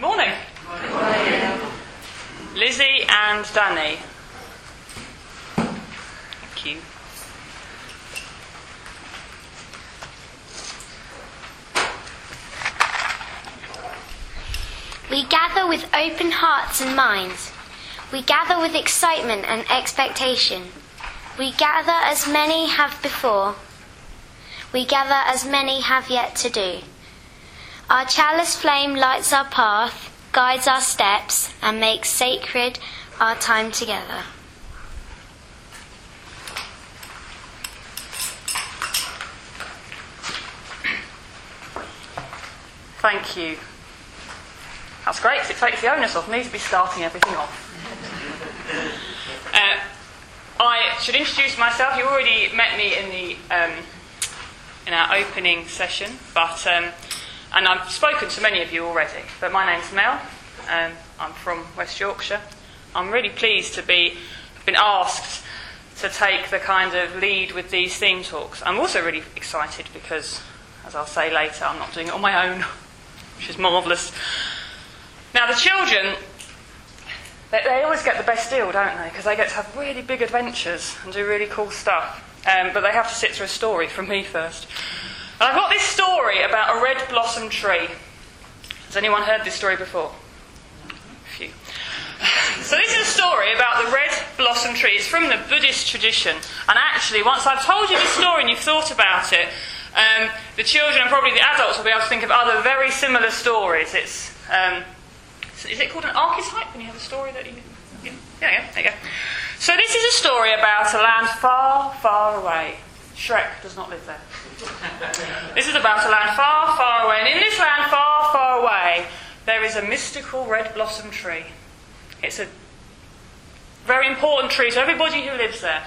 Good morning. Lizzie and Danny. Thank you. We gather with open hearts and minds. We gather with excitement and expectation. We gather as many have before. We gather as many have yet to do. Our chalice flame lights our path, guides our steps, and makes sacred our time together. Thank you. That's great 'cause it takes the onus off me to be starting everything off. Uh, I should introduce myself. You already met me in the um, in our opening session, but um, and I've spoken to many of you already. But my name's Mel. Um, I'm from West Yorkshire. I'm really pleased to be been asked to take the kind of lead with these theme talks. I'm also really excited because, as I'll say later, I'm not doing it on my own, which is marvellous. Now, the children, they, they always get the best deal, don't they? Because they get to have really big adventures and do really cool stuff. Um, but they have to sit through a story from me first. And I've got this story about a red blossom tree. Has anyone heard this story before? A few. So, this is a story about the red blossom tree. It's from the Buddhist tradition. And actually, once I've told you this story and you've thought about it, um, the children and probably the adults will be able to think of other very similar stories. It's, um, is it called an archetype when you have a story that you. Yeah, yeah, there you go. So, this is a story about a land far, far away. Shrek does not live there. this is about a land far, far away. And in this land far, far away, there is a mystical red blossom tree. It's a very important tree to everybody who lives there.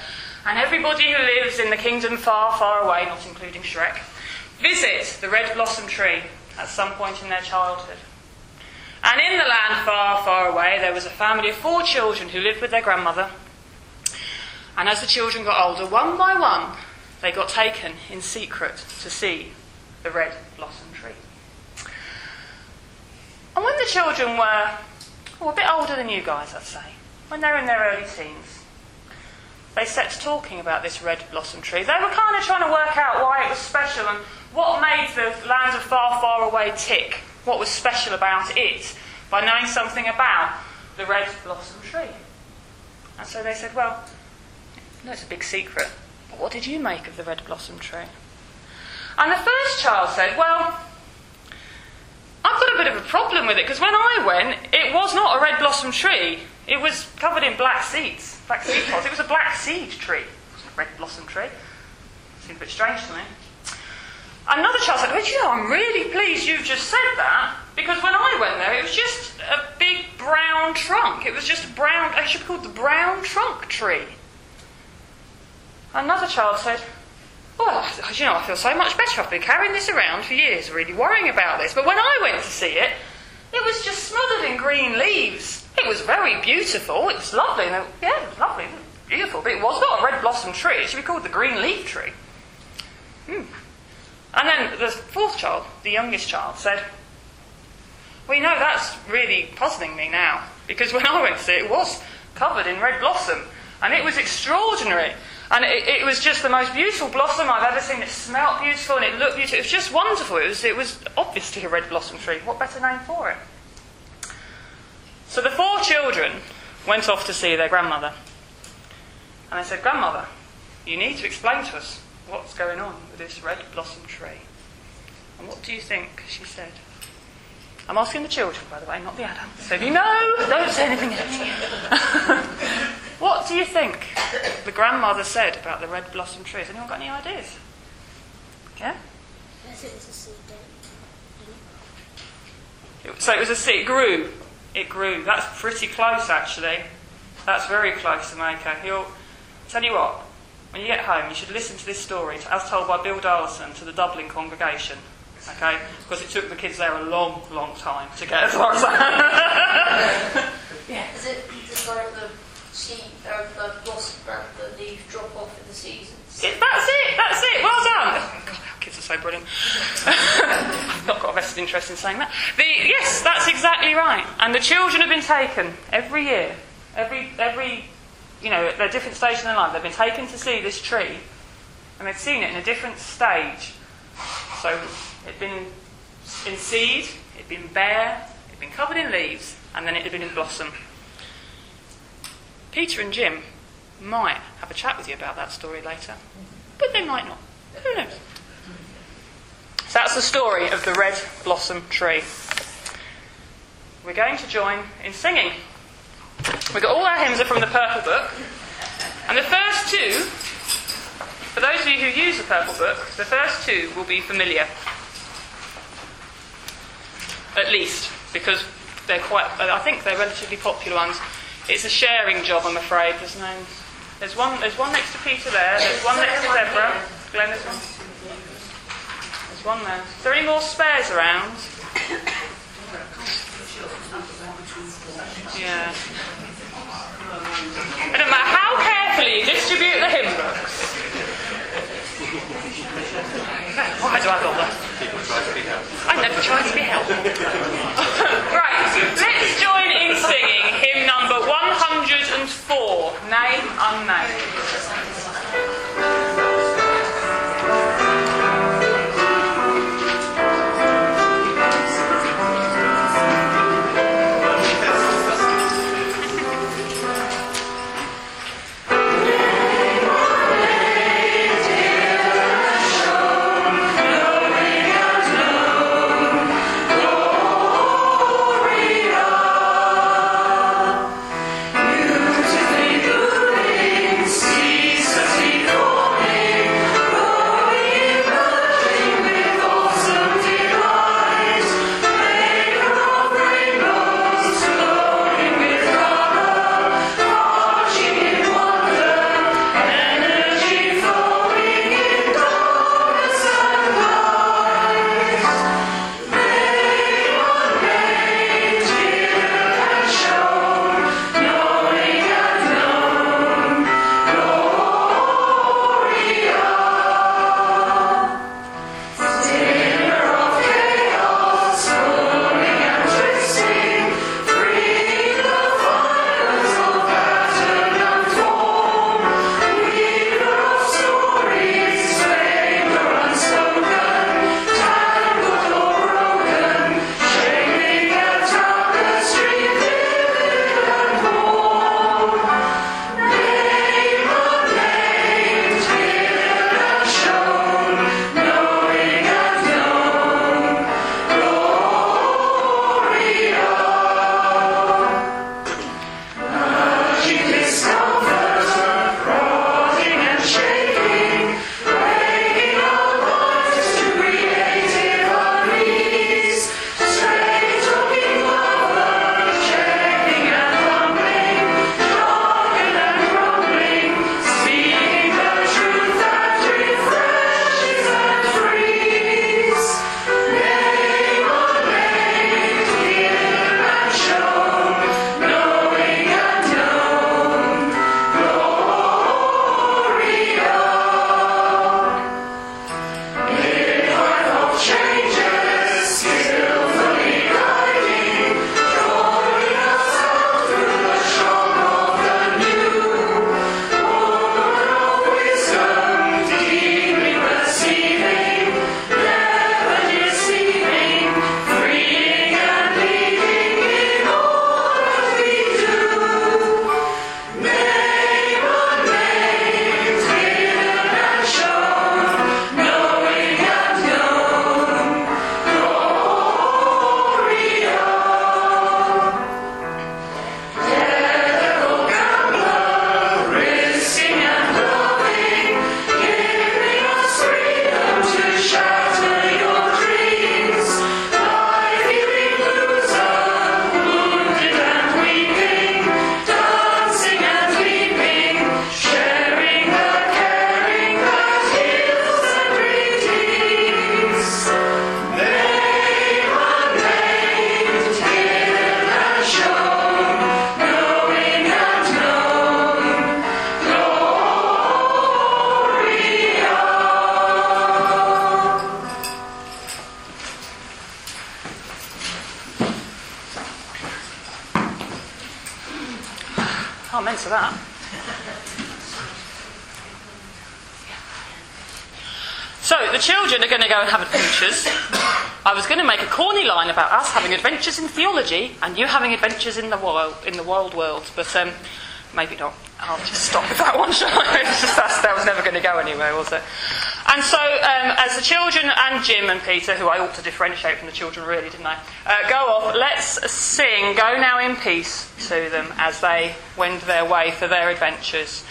And everybody who lives in the kingdom far, far away, not including Shrek, visit the red blossom tree at some point in their childhood. And in the land far, far away, there was a family of four children who lived with their grandmother. And as the children got older, one by one, they got taken in secret to see the red blossom tree. And when the children were well, a bit older than you guys, I'd say, when they were in their early teens, they set to talking about this red blossom tree. They were kind of trying to work out why it was special and what made the land of far, far away tick, what was special about it, by knowing something about the red blossom tree. And so they said, well, no, it's a big secret, what did you make of the red blossom tree? And the first child said, well, I've got a bit of a problem with it because when I went, it was not a red blossom tree. It was covered in black seeds, black seed pods. It was a black seed tree. It wasn't a red blossom tree. Seemed a bit strange to me. Another child said, Well, you know, I'm really pleased you've just said that because when I went there, it was just a big brown trunk. It was just a brown, it should be called the brown trunk tree. Another child said, well, you know, I feel so much better. I've been carrying this around for years, really worrying about this. But when I went to see it, it was just smothered in green leaves. It was very beautiful. It was lovely. Yeah, it was lovely. It was beautiful. But it was not a red blossom tree. It should be called the green leaf tree. Hmm. And then the fourth child, the youngest child, said, Well, you know, that's really puzzling me now. Because when I went to see it, it was covered in red blossom. And it was extraordinary. And it, it, was just the most beautiful blossom I've ever seen. It smelled beautiful and it looked beautiful. It was just wonderful. It was, it was obviously a red blossom tree. What better name for it? So the four children went off to see their grandmother. And they said, Grandmother, you need to explain to us what's going on with this red blossom tree. And what do you think? She said. I'm asking the children, by the way, not the adults. So if you know, don't say anything else. what do you think the grandmother said about the red blossom tree? Has anyone got any ideas? Yeah? So it was a seed. It grew. It grew. That's pretty close, actually. That's very close to Maker. He'll tell you what. When you get home, you should listen to this story, as told by Bill Darlison to the Dublin congregation. Okay, because it took the kids there a long, long time to get as far as that. yeah. Is it just like the seed, or the blossom, the leaf drop off in the seasons? It, that's it. That's it. Well done. Oh, God, our kids are so brilliant. I've not got a vested interest in saying that. The, yes, that's exactly right. And the children have been taken every year, every, every, you know, at their different stage in their life, they've been taken to see this tree, and they've seen it in a different stage. So it'd been in seed, it'd been bare, it'd been covered in leaves, and then it had been in blossom. Peter and Jim might have a chat with you about that story later, but they might not. Who knows? So that's the story of the red blossom tree. We're going to join in singing. We've got all our hymns are from the Purple Book, and the first two, for those of you who use the Purple Book, the first two will be familiar. At least, because they're quite, I think they're relatively popular ones. It's a sharing job, I'm afraid. There's no. There's one. There's one next to Peter there. There's one next to Deborah. Glenn, there's one. There's one there. Is there any more spares around? Yeah. It doesn't matter how carefully you distribute the hymn books. Why do I bother? I never try to be helpful. right, let's join in singing hymn number 104, Name Unnamed. Adventures in theology and you having adventures in the world, in the wild world, but um, maybe not. I'll just stop with that one, shall I? Just that was never going to go anywhere, was it? And so, um, as the children and Jim and Peter, who I ought to differentiate from the children, really, didn't I, uh, go off, let's sing Go Now in Peace to them as they wend their way for their adventures.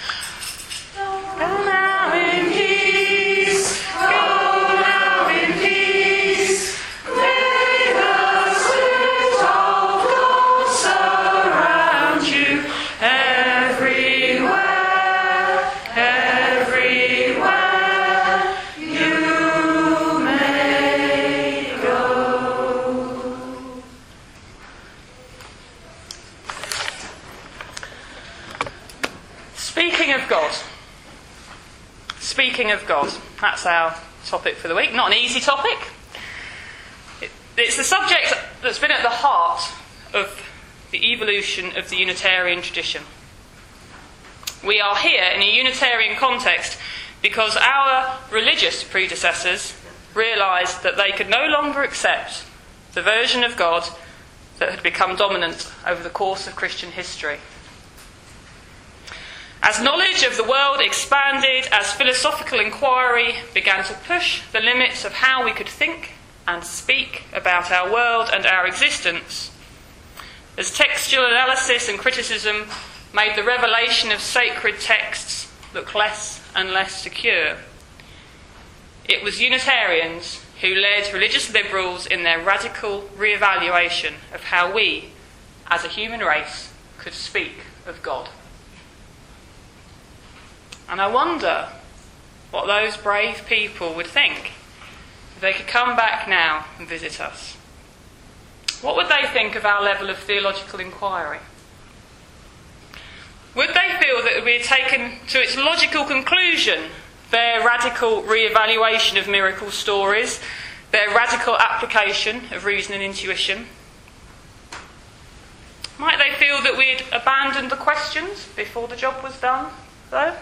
Speaking of God, that's our topic for the week. Not an easy topic. It, it's the subject that's been at the heart of the evolution of the Unitarian tradition. We are here in a Unitarian context because our religious predecessors realised that they could no longer accept the version of God that had become dominant over the course of Christian history. As knowledge of the world expanded, as philosophical inquiry began to push the limits of how we could think and speak about our world and our existence, as textual analysis and criticism made the revelation of sacred texts look less and less secure, it was Unitarians who led religious liberals in their radical re evaluation of how we, as a human race, could speak of God. And I wonder what those brave people would think if they could come back now and visit us. What would they think of our level of theological inquiry? Would they feel that we had taken to its logical conclusion their radical re evaluation of miracle stories, their radical application of reason and intuition? Might they feel that we had abandoned the questions before the job was done, though?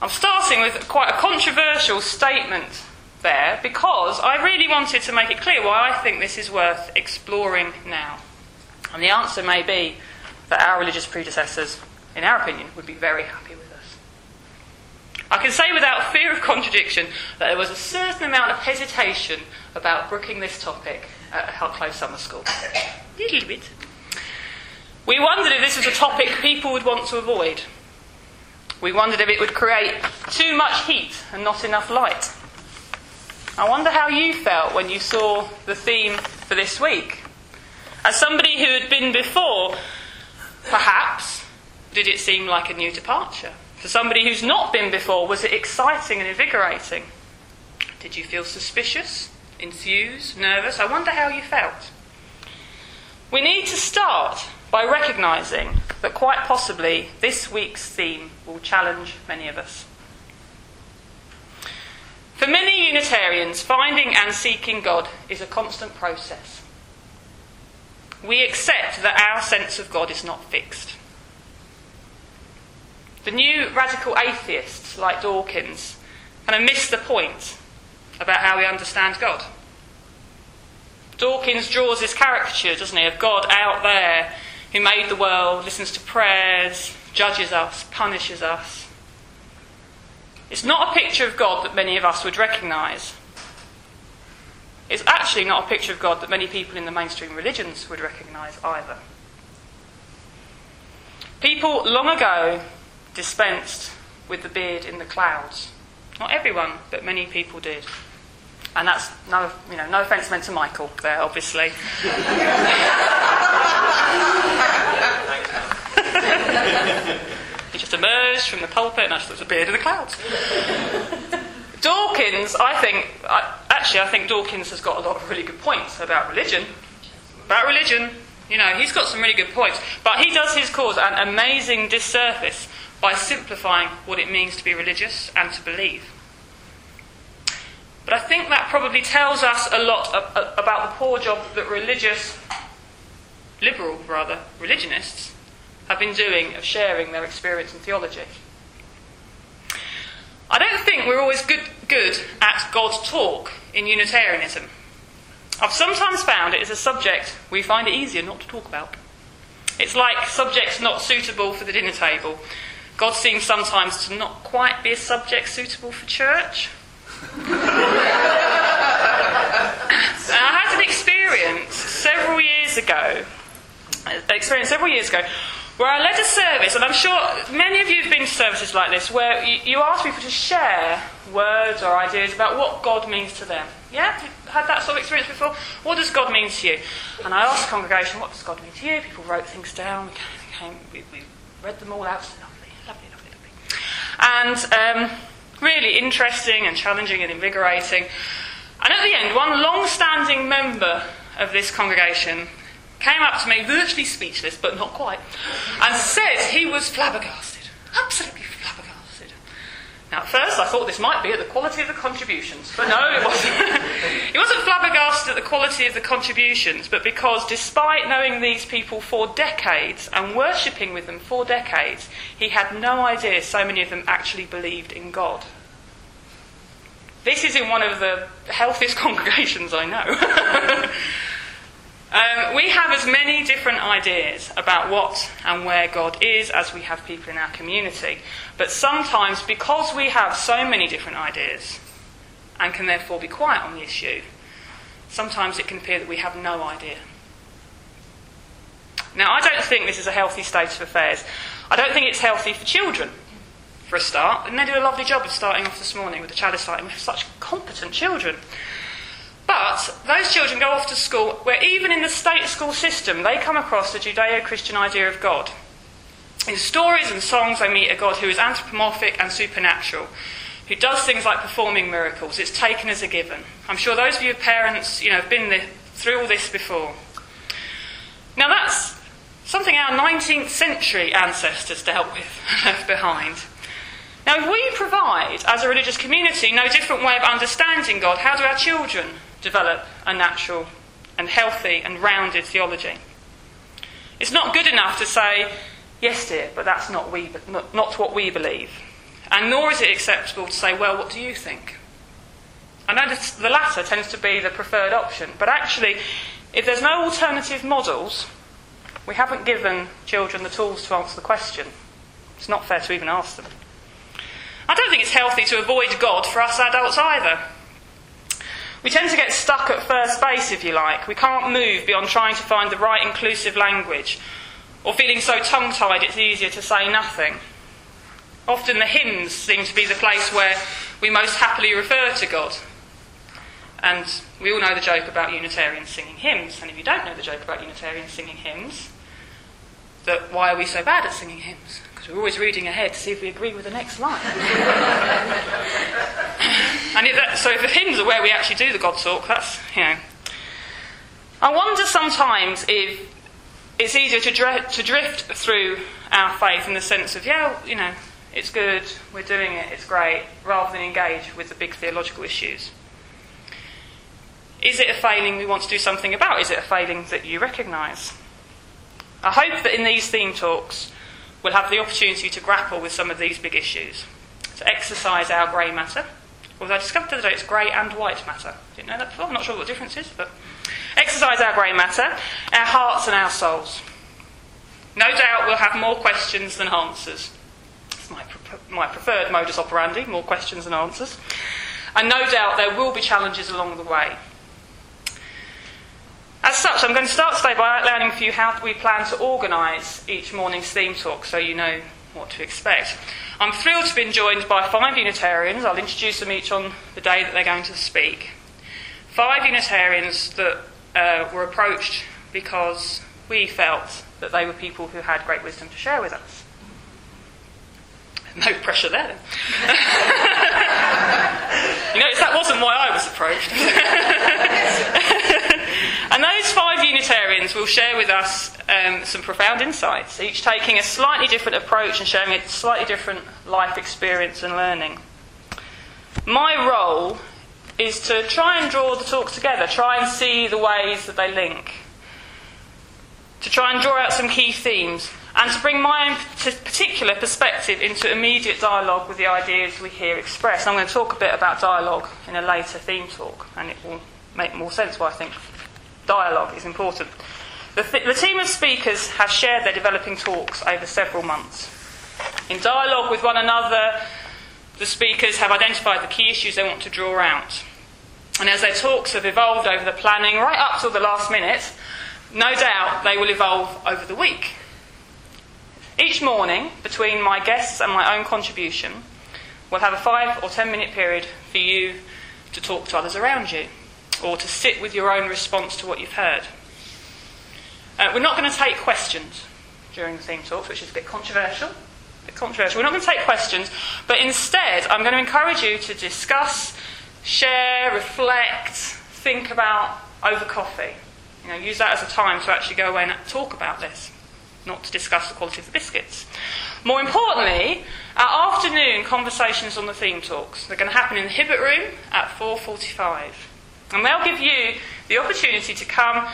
I'm starting with quite a controversial statement there because I really wanted to make it clear why I think this is worth exploring now. And the answer may be that our religious predecessors, in our opinion, would be very happy with us. I can say without fear of contradiction that there was a certain amount of hesitation about brooking this topic at Hucklow Summer School. A little bit. We wondered if this was a topic people would want to avoid. We wondered if it would create too much heat and not enough light. I wonder how you felt when you saw the theme for this week. As somebody who had been before, perhaps, did it seem like a new departure? For somebody who's not been before, was it exciting and invigorating? Did you feel suspicious, enthused, nervous? I wonder how you felt. We need to start by recognising that quite possibly this week's theme will challenge many of us. For many Unitarians, finding and seeking God is a constant process. We accept that our sense of God is not fixed. The new radical atheists, like Dawkins, kind of miss the point about how we understand God. Dawkins draws this caricature, doesn't he, of God out there who made the world, listens to prayers, judges us, punishes us. It's not a picture of God that many of us would recognise. It's actually not a picture of God that many people in the mainstream religions would recognise either. People long ago dispensed with the beard in the clouds. Not everyone, but many people did. And that's no, you know, no offence meant to Michael there, obviously. he just emerged from the pulpit and actually a in the clouds. Dawkins, I think, I, actually, I think Dawkins has got a lot of really good points about religion. About religion, you know, he's got some really good points. But he does his cause an amazing disservice by simplifying what it means to be religious and to believe. But I think that probably tells us a lot about the poor job that religious liberal rather, religionists have been doing of sharing their experience in theology. I don't think we're always good, good at God's talk in Unitarianism. I've sometimes found it is a subject we find it easier not to talk about. It's like subjects not suitable for the dinner table. God seems sometimes to not quite be a subject suitable for church. I had an experience several years ago, experience several years ago, where I led a service, and I'm sure many of you have been to services like this, where you, you ask people to share words or ideas about what God means to them. Yeah? Had that sort of experience before? What does God mean to you? And I asked the congregation, what does God mean to you? People wrote things down. We, came, we, we read them all out. Lovely, lovely, lovely, lovely. And um, really interesting and challenging and invigorating. And at the end, one long standing member of this congregation came up to me, virtually speechless, but not quite, and said he was flabbergasted. Absolutely. Now, at first, I thought this might be at the quality of the contributions, but no, it wasn't. he wasn't flabbergasted at the quality of the contributions, but because despite knowing these people for decades and worshipping with them for decades, he had no idea so many of them actually believed in God. This is in one of the healthiest congregations I know. Um, we have as many different ideas about what and where God is as we have people in our community. But sometimes, because we have so many different ideas and can therefore be quiet on the issue, sometimes it can appear that we have no idea. Now, I don't think this is a healthy state of affairs. I don't think it's healthy for children, for a start. And they did a lovely job of starting off this morning with the chalice lighting. We have such competent children. But those children go off to school where, even in the state school system, they come across the Judeo Christian idea of God. In stories and songs, they meet a God who is anthropomorphic and supernatural, who does things like performing miracles. It's taken as a given. I'm sure those of you parents, you know, have been through all this before. Now, that's something our 19th century ancestors dealt with, left behind. Now, if we provide, as a religious community, no different way of understanding God, how do our children develop a natural and healthy and rounded theology. It's not good enough to say, yes, dear, but that's not, we, not, what we believe. And nor is it acceptable to say, well, what do you think? I know the latter tends to be the preferred option, but actually, if there's no alternative models, we haven't given children the tools to answer the question. It's not fair to even ask them. I don't think it's healthy to avoid God for us adults either. We tend to get stuck at first base, if you like. We can't move beyond trying to find the right inclusive language, or feeling so tongue tied it's easier to say nothing. Often the hymns seem to be the place where we most happily refer to God. And we all know the joke about Unitarians singing hymns. And if you don't know the joke about Unitarians singing hymns, that why are we so bad at singing hymns? Because we're always reading ahead to see if we agree with the next line. and if that, so if the hymns are where we actually do the God talk, that's, you know. I wonder sometimes if it's easier to, to drift through our faith in the sense of, yeah, you know, it's good, we're doing it, it's great, rather than engage with the big theological issues. Is it a failing we want to do something about? Is it a failing that you recognise? I hope that in these theme talks we'll have the opportunity to grapple with some of these big issues, to exercise our grey matter. Although I discovered the other day it's grey and white matter. Didn't know that before, I'm not sure what the difference is, but exercise our grey matter, our hearts and our souls. No doubt we'll have more questions than answers. It's my, my preferred modus operandi, more questions than answers. And no doubt there will be challenges along the way. As such, I'm going to start today by outlining for you how we plan to organise each morning's theme talk so you know what to expect. I'm thrilled to be joined by five Unitarians. I'll introduce them each on the day that they're going to speak. Five Unitarians that uh, were approached because we felt that they were people who had great wisdom to share with us. No pressure there. you notice that wasn't why I was approached. And those five Unitarians will share with us um, some profound insights, each taking a slightly different approach and sharing a slightly different life experience and learning. My role is to try and draw the talk together, try and see the ways that they link. to try and draw out some key themes, and to bring my own particular perspective into immediate dialogue with the ideas we hear expressed. I'm going to talk a bit about dialogue in a later theme talk, and it will make more sense why I think dialogue is important. The, th- the team of speakers have shared their developing talks over several months. In dialogue with one another, the speakers have identified the key issues they want to draw out. And as their talks have evolved over the planning, right up till the last minute, no doubt they will evolve over the week. Each morning, between my guests and my own contribution, we'll have a five or ten minute period for you to talk to others around you, or to sit with your own response to what you've heard. Uh, we're not going to take questions during the theme talks, which is a bit controversial. A bit controversial. We're not going to take questions, but instead, I'm going to encourage you to discuss, share, reflect, think about over coffee. You know, use that as a time to actually go away and talk about this, not to discuss the quality of the biscuits. More importantly, our afternoon conversations on the theme talks. They're going to happen in the Hibbert room at 4:45, and they'll give you the opportunity to come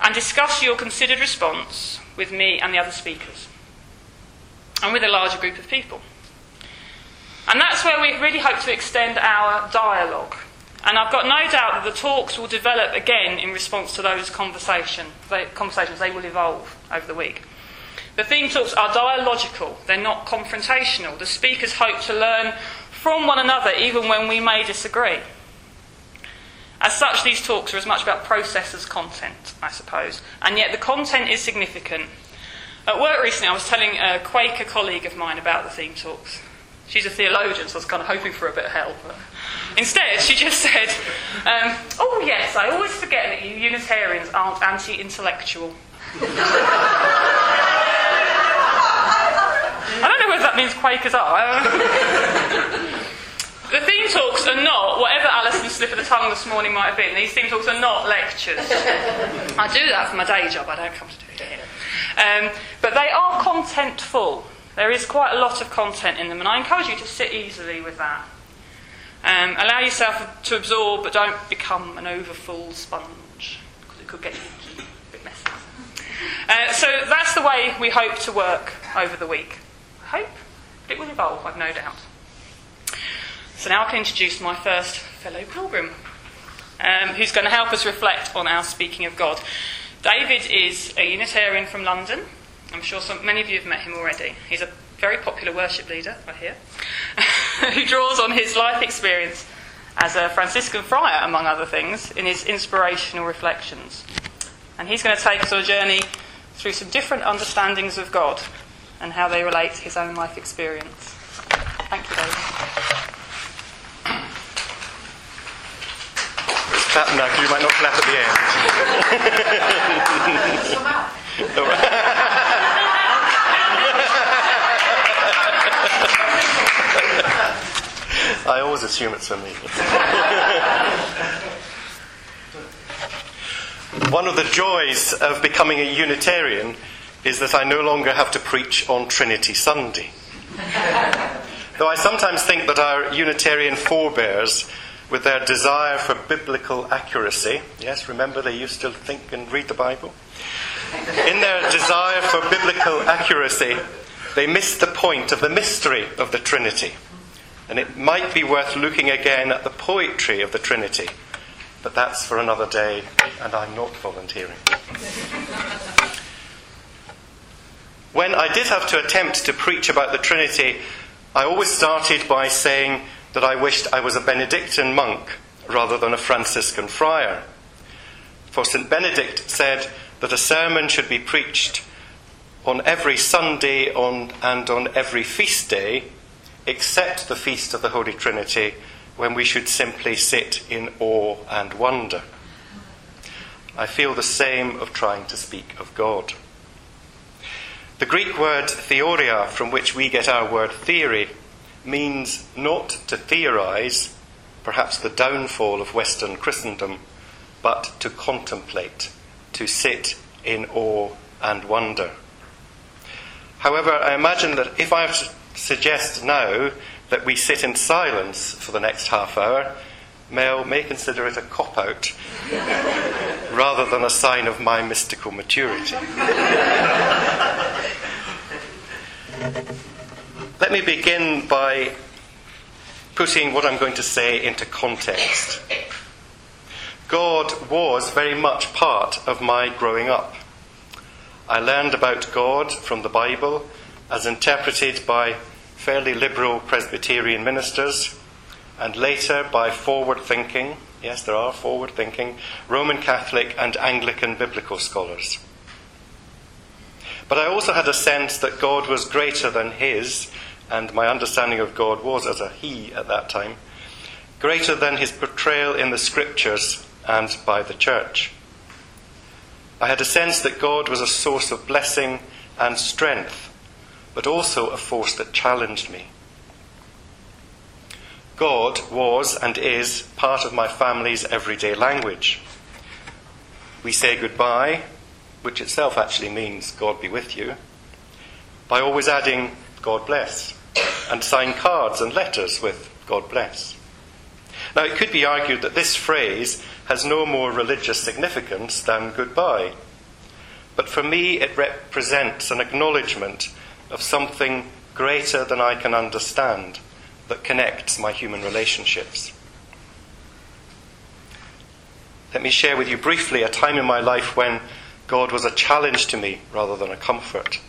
and discuss your considered response with me and the other speakers, and with a larger group of people. And that's where we really hope to extend our dialogue. And I've got no doubt that the talks will develop again in response to those conversation, conversations. They will evolve over the week. The theme talks are dialogical, they're not confrontational. The speakers hope to learn from one another even when we may disagree. As such, these talks are as much about process as content, I suppose, and yet the content is significant. At work recently, I was telling a Quaker colleague of mine about the theme talks. She's a theologian, so I was kind of hoping for a bit of help. Instead, she just said, um, Oh, yes, I always forget that you Unitarians aren't anti intellectual. I don't know whether that means Quakers are. The theme talks are not, whatever Alison's slip of the tongue this morning might have been, these theme talks are not lectures. I do that for my day job, I don't come to do it here. Um, but they are contentful. There is quite a lot of content in them, and I encourage you to sit easily with that. Um, allow yourself to absorb, but don't become an overfull sponge, because it could get a bit messy. Uh, so that's the way we hope to work over the week. I hope it will evolve, I've no doubt. So now I can introduce my first fellow pilgrim, um, who's going to help us reflect on our speaking of God. David is a Unitarian from London. I'm sure some, many of you have met him already. He's a very popular worship leader, I hear, who draws on his life experience as a Franciscan friar, among other things, in his inspirational reflections. And he's going to take us on a journey through some different understandings of God and how they relate to his own life experience. Thank you, David. Clap now because you might not clap at the end. I always assume it's for me. One of the joys of becoming a Unitarian is that I no longer have to preach on Trinity Sunday. Though I sometimes think that our Unitarian forebears with their desire for biblical accuracy. Yes, remember they used to think and read the Bible? In their desire for biblical accuracy, they missed the point of the mystery of the Trinity. And it might be worth looking again at the poetry of the Trinity. But that's for another day, and I'm not volunteering. When I did have to attempt to preach about the Trinity, I always started by saying, that I wished I was a Benedictine monk rather than a Franciscan friar. For St. Benedict said that a sermon should be preached on every Sunday on, and on every feast day, except the Feast of the Holy Trinity, when we should simply sit in awe and wonder. I feel the same of trying to speak of God. The Greek word theoria, from which we get our word theory, means not to theorize, perhaps the downfall of Western Christendom, but to contemplate, to sit in awe and wonder. However, I imagine that if I suggest now that we sit in silence for the next half hour, Mel may consider it a cop out rather than a sign of my mystical maturity. Let me begin by putting what I'm going to say into context. God was very much part of my growing up. I learned about God from the Bible as interpreted by fairly liberal Presbyterian ministers and later by forward thinking, yes, there are forward thinking, Roman Catholic and Anglican biblical scholars. But I also had a sense that God was greater than his, and my understanding of God was as a he at that time, greater than his portrayal in the scriptures and by the church. I had a sense that God was a source of blessing and strength, but also a force that challenged me. God was and is part of my family's everyday language. We say goodbye, which itself actually means God be with you, by always adding God bless, and sign cards and letters with God bless. Now, it could be argued that this phrase has no more religious significance than goodbye. But for me, it represents an acknowledgement of something greater than I can understand that connects my human relationships. Let me share with you briefly a time in my life when God was a challenge to me rather than a comfort.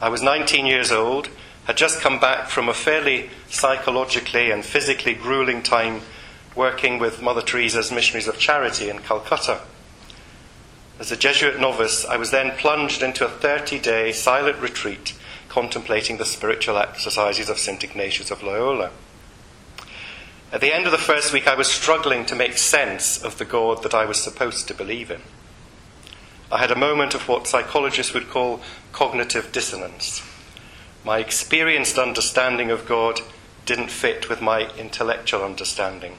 I was 19 years old, had just come back from a fairly psychologically and physically grueling time working with Mother Teresa's Missionaries of Charity in Calcutta. As a Jesuit novice, I was then plunged into a 30 day silent retreat contemplating the spiritual exercises of St. Ignatius of Loyola. At the end of the first week, I was struggling to make sense of the God that I was supposed to believe in. I had a moment of what psychologists would call cognitive dissonance. My experienced understanding of God didn't fit with my intellectual understanding.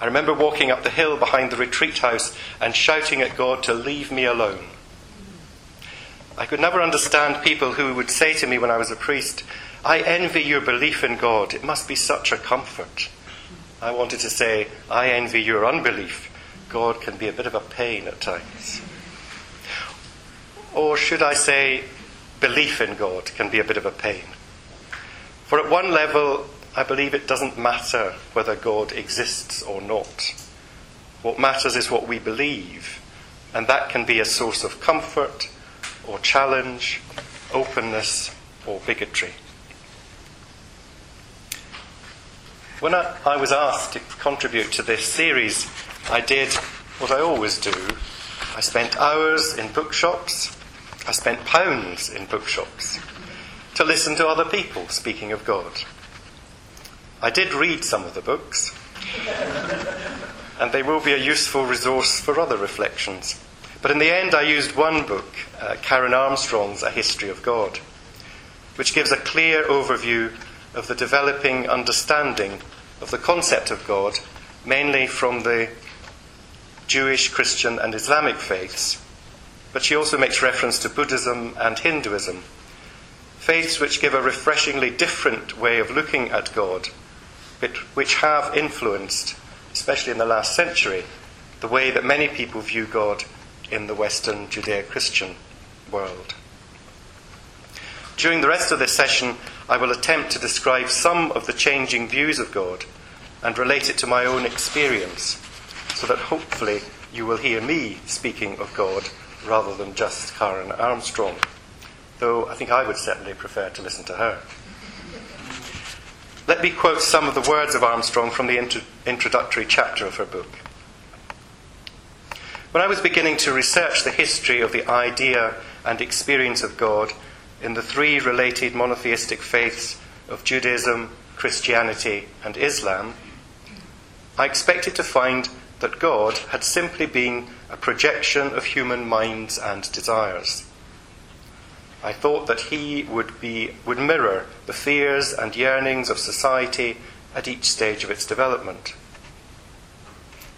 I remember walking up the hill behind the retreat house and shouting at God to leave me alone. I could never understand people who would say to me when I was a priest, I envy your belief in God. It must be such a comfort. I wanted to say, I envy your unbelief. God can be a bit of a pain at times. Or should I say, belief in God can be a bit of a pain? For at one level, I believe it doesn't matter whether God exists or not. What matters is what we believe, and that can be a source of comfort or challenge, openness or bigotry. When I, I was asked to contribute to this series, I did what I always do. I spent hours in bookshops, I spent pounds in bookshops to listen to other people speaking of God. I did read some of the books, and they will be a useful resource for other reflections. But in the end, I used one book, uh, Karen Armstrong's A History of God, which gives a clear overview of the developing understanding of the concept of God, mainly from the Jewish, Christian, and Islamic faiths. But she also makes reference to Buddhism and Hinduism, faiths which give a refreshingly different way of looking at God but which have influenced, especially in the last century, the way that many people view God in the Western Judeo Christian world. During the rest of this session, I will attempt to describe some of the changing views of God and relate it to my own experience, so that hopefully you will hear me speaking of God rather than just Karen Armstrong, though I think I would certainly prefer to listen to her. Let me quote some of the words of Armstrong from the intro- introductory chapter of her book. When I was beginning to research the history of the idea and experience of God in the three related monotheistic faiths of Judaism, Christianity, and Islam, I expected to find that God had simply been a projection of human minds and desires. I thought that he would, be, would mirror the fears and yearnings of society at each stage of its development.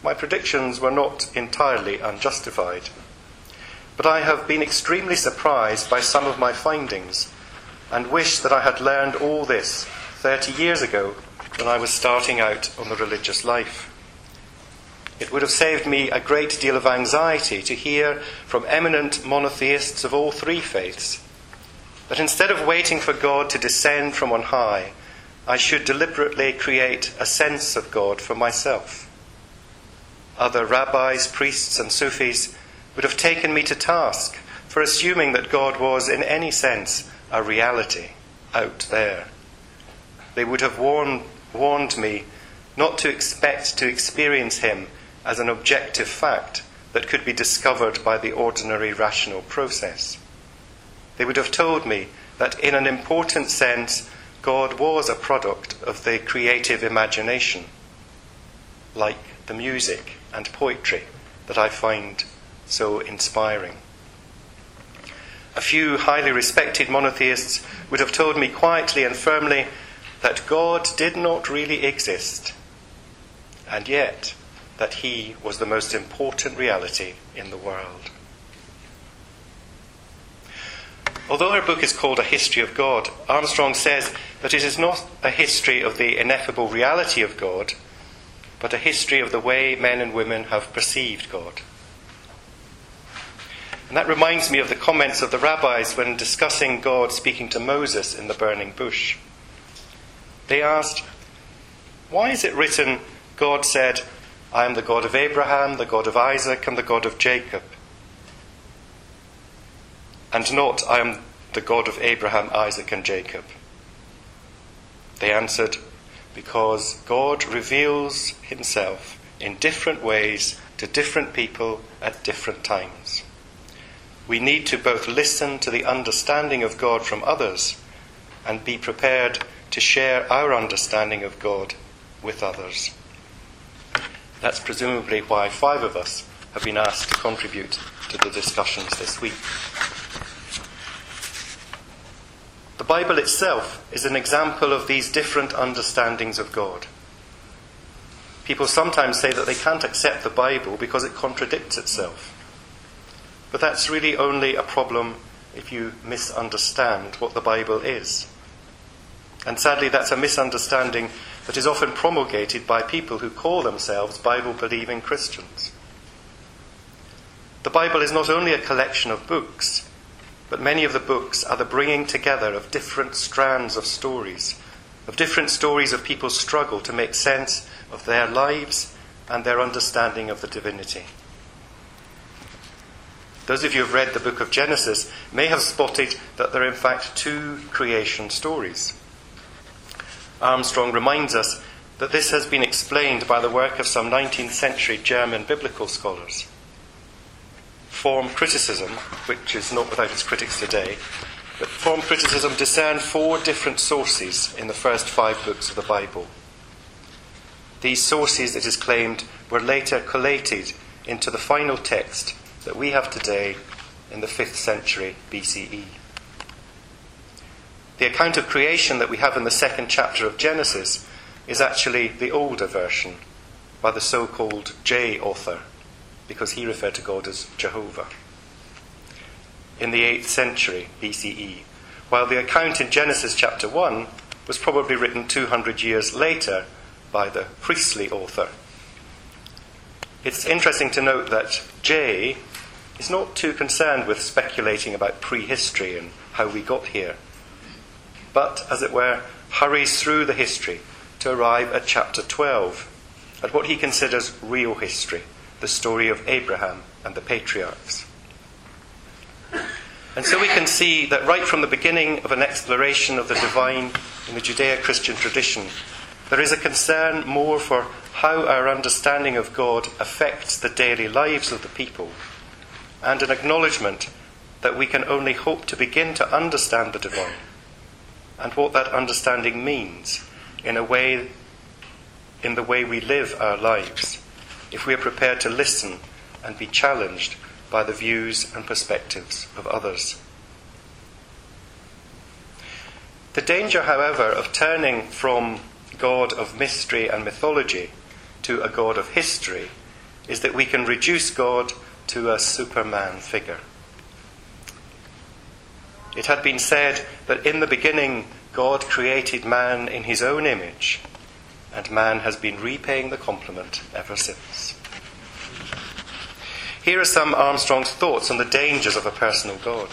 My predictions were not entirely unjustified, but I have been extremely surprised by some of my findings and wish that I had learned all this 30 years ago when I was starting out on the religious life. It would have saved me a great deal of anxiety to hear from eminent monotheists of all three faiths that instead of waiting for God to descend from on high, I should deliberately create a sense of God for myself. Other rabbis, priests, and Sufis would have taken me to task for assuming that God was, in any sense, a reality out there. They would have warned, warned me not to expect to experience Him as an objective fact that could be discovered by the ordinary rational process. They would have told me that, in an important sense, God was a product of the creative imagination, like the music and poetry that I find so inspiring. A few highly respected monotheists would have told me quietly and firmly that God did not really exist, and yet that He was the most important reality in the world. Although her book is called A History of God, Armstrong says that it is not a history of the ineffable reality of God, but a history of the way men and women have perceived God. And that reminds me of the comments of the rabbis when discussing God speaking to Moses in the burning bush. They asked, Why is it written, God said, I am the God of Abraham, the God of Isaac, and the God of Jacob? and not, I am the God of Abraham, Isaac, and Jacob? They answered, Because God reveals himself in different ways to different people at different times. We need to both listen to the understanding of God from others and be prepared to share our understanding of God with others. That's presumably why five of us have been asked to contribute to the discussions this week. The Bible itself is an example of these different understandings of God. People sometimes say that they can't accept the Bible because it contradicts itself. But that's really only a problem if you misunderstand what the Bible is. And sadly, that's a misunderstanding that is often promulgated by people who call themselves Bible believing Christians. The Bible is not only a collection of books, but many of the books are the bringing together of different strands of stories, of different stories of people's struggle to make sense of their lives and their understanding of the divinity. Those of you who have read the book of Genesis may have spotted that there are in fact two creation stories. Armstrong reminds us that this has been explained by the work of some 19th century German biblical scholars form criticism, which is not without its critics today, but form criticism discerned four different sources in the first five books of the Bible. These sources, it is claimed, were later collated into the final text that we have today in the 5th century BCE. The account of creation that we have in the second chapter of Genesis is actually the older version by the so called J author, because he referred to God as Jehovah. In the 8th century BCE, while the account in Genesis chapter 1 was probably written 200 years later by the priestly author. It's interesting to note that J is not too concerned with speculating about prehistory and how we got here, but, as it were, hurries through the history to arrive at chapter 12, at what he considers real history, the story of Abraham and the patriarchs. And so we can see that right from the beginning of an exploration of the divine in the Judeo Christian tradition, there is a concern more for how our understanding of God affects the daily lives of the people, and an acknowledgement that we can only hope to begin to understand the divine and what that understanding means in a way in the way we live our lives if we are prepared to listen and be challenged by the views and perspectives of others. The danger, however, of turning from God of mystery and mythology to a God of history is that we can reduce God to a superman figure. It had been said that in the beginning God created man in his own image and man has been repaying the compliment ever since. Here are some Armstrong's thoughts on the dangers of a personal God.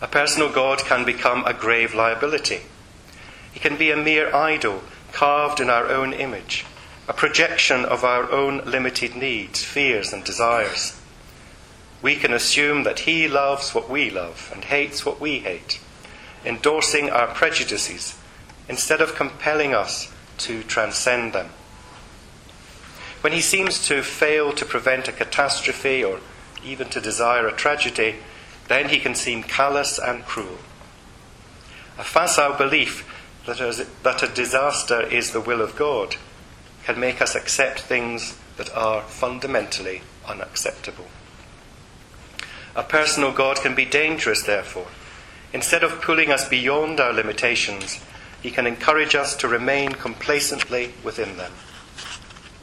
A personal God can become a grave liability. He can be a mere idol carved in our own image, a projection of our own limited needs, fears, and desires. We can assume that He loves what we love and hates what we hate, endorsing our prejudices instead of compelling us to transcend them. When He seems to fail to prevent a catastrophe or even to desire a tragedy, then he can seem callous and cruel. A facile belief that a, disaster is the will of God can make us accept things that are fundamentally unacceptable. A personal God can be dangerous, therefore. Instead of pulling us beyond our limitations, he can encourage us to remain complacently within them.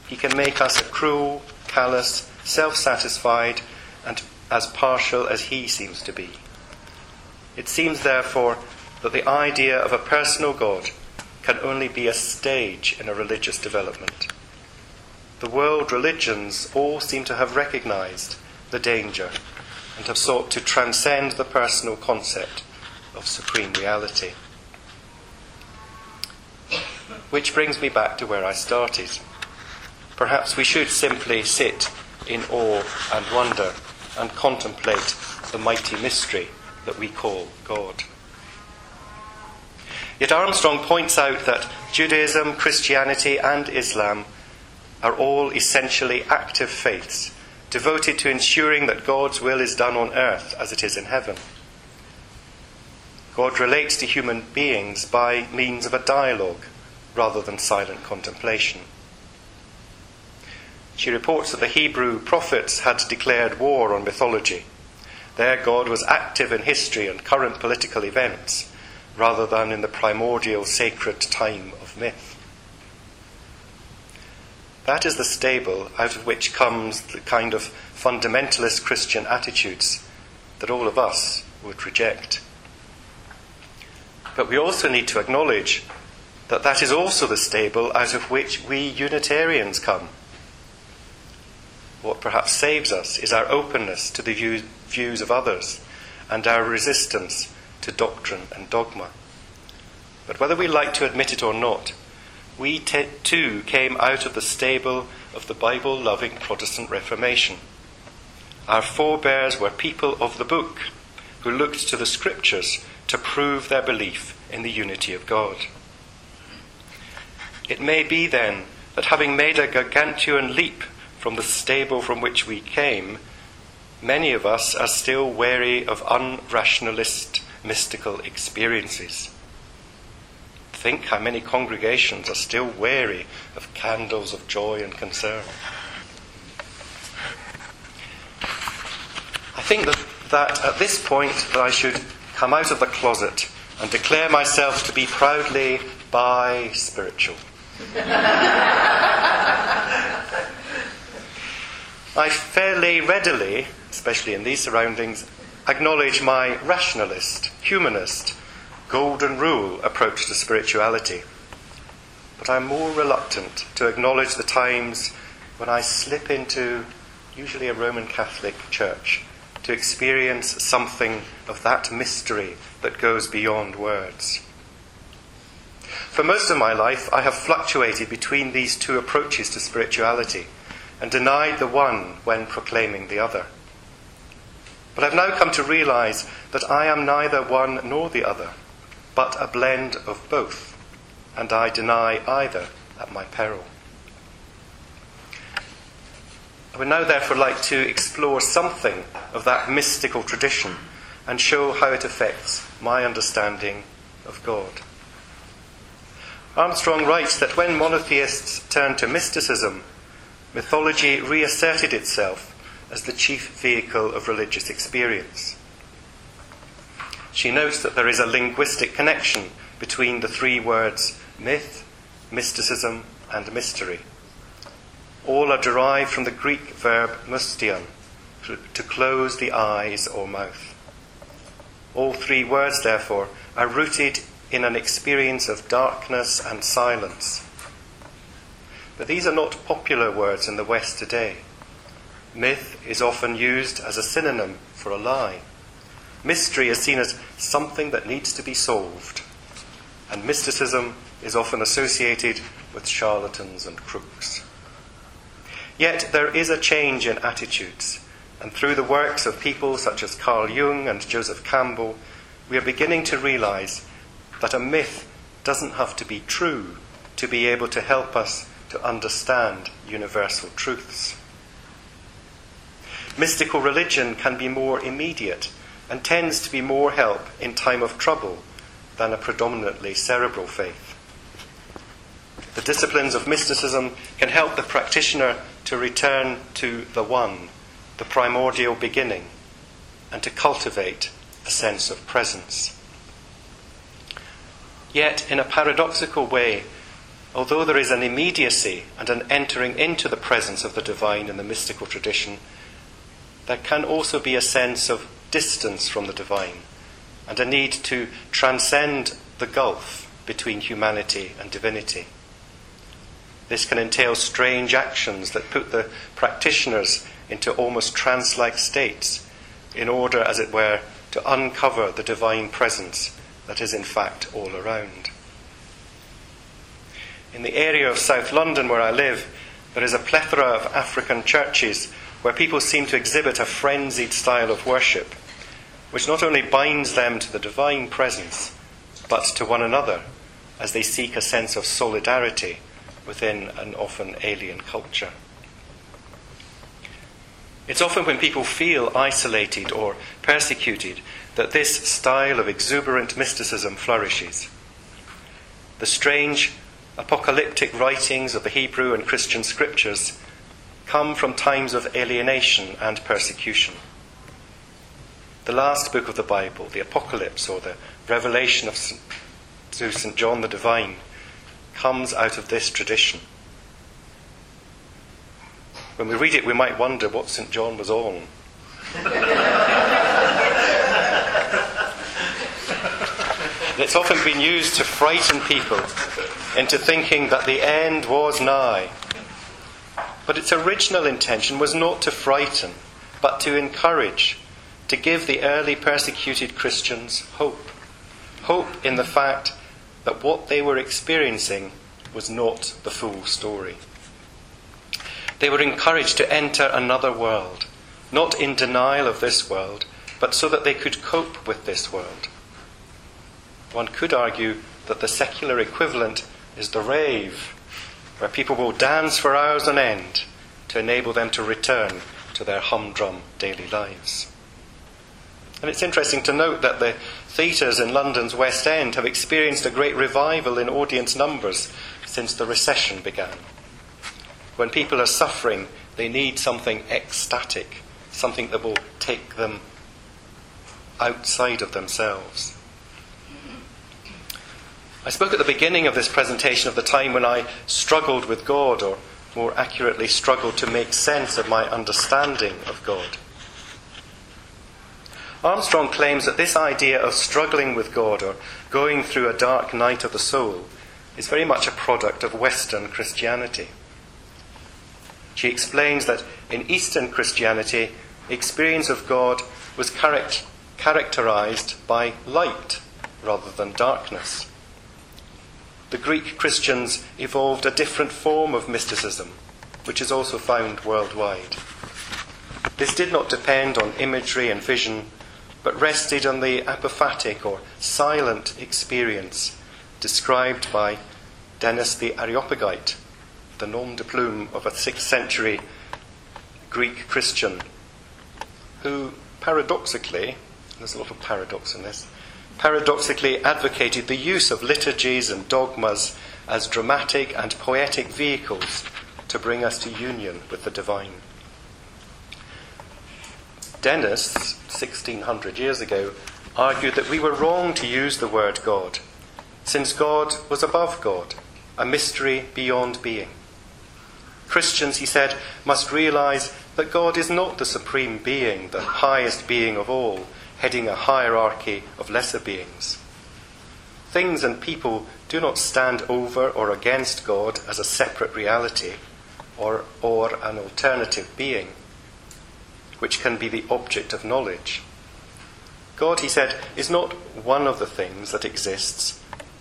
He can make us cruel, callous, self satisfied, and as partial as he seems to be. It seems, therefore, that the idea of a personal God can only be a stage in a religious development. The world religions all seem to have recognized the danger and have sought to transcend the personal concept of supreme reality. Which brings me back to where I started. Perhaps we should simply sit in awe and wonder and contemplate the mighty mystery that we call God. Yet Armstrong points out that Judaism, Christianity, and Islam are all essentially active faiths devoted to ensuring that God's will is done on earth as it is in heaven. God relates to human beings by means of a dialogue rather than silent contemplation. She reports that the Hebrew prophets had declared war on mythology. Their God was active in history and current political events rather than in the primordial sacred time of myth. That is the stable out of which comes the kind of fundamentalist Christian attitudes that all of us would reject. But we also need to acknowledge that that is also the stable out of which we Unitarians come. What perhaps saves us is our openness to the view, views of others and our resistance to doctrine and dogma. But whether we like to admit it or not, we too came out of the stable of the Bible loving Protestant Reformation. Our forebears were people of the book who looked to the scriptures to prove their belief in the unity of God. It may be then that having made a gargantuan leap from the stable from which we came, many of us are still wary of unrationalist mystical experiences. Think how many congregations are still wary of candles of joy and concern. I think that, that at this point that I should come out of the closet and declare myself to be proudly bi spiritual. I fairly readily, especially in these surroundings, acknowledge my rationalist, humanist, golden rule approach to spirituality. But I'm more reluctant to acknowledge the times when I slip into, usually a Roman Catholic church, to experience something of that mystery that goes beyond words. For most of my life, I have fluctuated between these two approaches to spirituality and denied the one when proclaiming the other. But I've now come to realize that I am neither one nor the other, but a blend of both, and I deny either at my peril. I would now therefore like to explore something of that mystical tradition and show how it affects my understanding of God. Armstrong writes that when monotheists turned to mysticism, mythology reasserted itself as the chief vehicle of religious experience. She notes that there is a linguistic connection between the three words myth, mysticism, and mystery. All are derived from the Greek verb musteion, to close the eyes or mouth. All three words, therefore, are rooted in an experience of darkness and silence but these are not popular words in the West today. Myth is often used as a synonym for a lie. Mystery is seen as something that needs to be solved, and mysticism is often associated with charlatans and crooks. Yet there is a change in attitudes, and through the works of people such as Carl Jung and Joseph Campbell, we are beginning to realize that a myth doesn't have to be true to be able to help us to understand universal truths. Mystical religion can be more immediate and tends to be more help in time of trouble than a predominantly cerebral faith. The disciplines of mysticism can help the practitioner to return to the One, the primordial beginning, and to cultivate a sense of presence. Yet, in a paradoxical way, although there is an immediacy and an entering into the presence of the divine in the mystical tradition, there can also be a sense of distance from the divine and a need to transcend the gulf between humanity and divinity. This can entail strange actions that put the practitioners into almost trance like states in order, as it were, to uncover the divine presence that is in fact all around. In the area of South London where I live, there is a plethora of African churches where people seem to exhibit a frenzied style of worship, which not only binds them to the divine presence, but to one another as they seek a sense of solidarity within an often alien culture. It's often when people feel isolated or persecuted that this style of exuberant mysticism flourishes. The strange apocalyptic writings of the Hebrew and Christian scriptures come from times of alienation and persecution. The last book of the Bible, the Apocalypse or the Revelation of St. to St. John the Divine, comes out of this tradition. When we read it, we might wonder what St. John was on. it's often been used to frighten people into thinking that the end was nigh. But its original intention was not to frighten, but to encourage, to give the early persecuted Christians hope. Hope in the fact that what they were experiencing was not the full story. They were encouraged to enter another world, not in denial of this world, but so that they could cope with this world. One could argue that the secular equivalent is the rave, where people will dance for hours on end to enable them to return to their humdrum daily lives. And it's interesting to note that the theatres in London's West End have experienced a great revival in audience numbers since the recession began. When people are suffering, they need something ecstatic, something that will take them outside of themselves. I spoke at the beginning of this presentation of the time when I struggled with God, or more accurately, struggled to make sense of my understanding of God. Armstrong claims that this idea of struggling with God or going through a dark night of the soul is very much a product of Western Christianity. She explains that in Eastern Christianity, experience of God was charac- characterized by light rather than darkness the Greek Christians evolved a different form of mysticism, which is also found worldwide. This did not depend on imagery and vision, but rested on the apophatic or silent experience described by Denis the Areopagite, the nom de plume of a 6th century Greek Christian, who paradoxically, there's a lot of paradox in this, paradoxically advocated the use of liturgies and dogmas as dramatic and poetic vehicles to bring us to union with the divine. Denis, 1600 years ago, argued that we were wrong to use the word God, since God was above God, a mystery beyond being. Christians, he said, must realize that God is not the supreme being, the highest being of all, heading a hierarchy of lesser beings. Things and people do not stand over or against God as a separate reality or, or an alternative being, which can be the object of knowledge. God, he said, is not one of the things that exists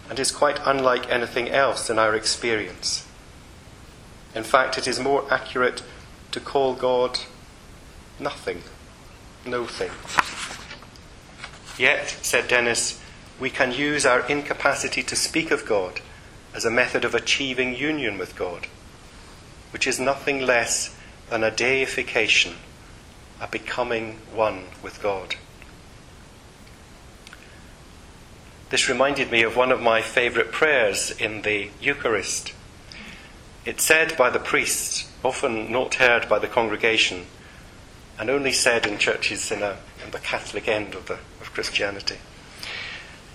and is quite unlike anything else in our experience. In fact, it is more accurate to call God nothing, no thing. Yet, said Dennis, we can use our incapacity to speak of God as a method of achieving union with God, which is nothing less than a deification, a becoming one with God. This reminded me of one of my favourite prayers in the Eucharist. It's said by the priest, often not heard by the congregation, and only said in churches in, a, in the Catholic end of, the, Christianity.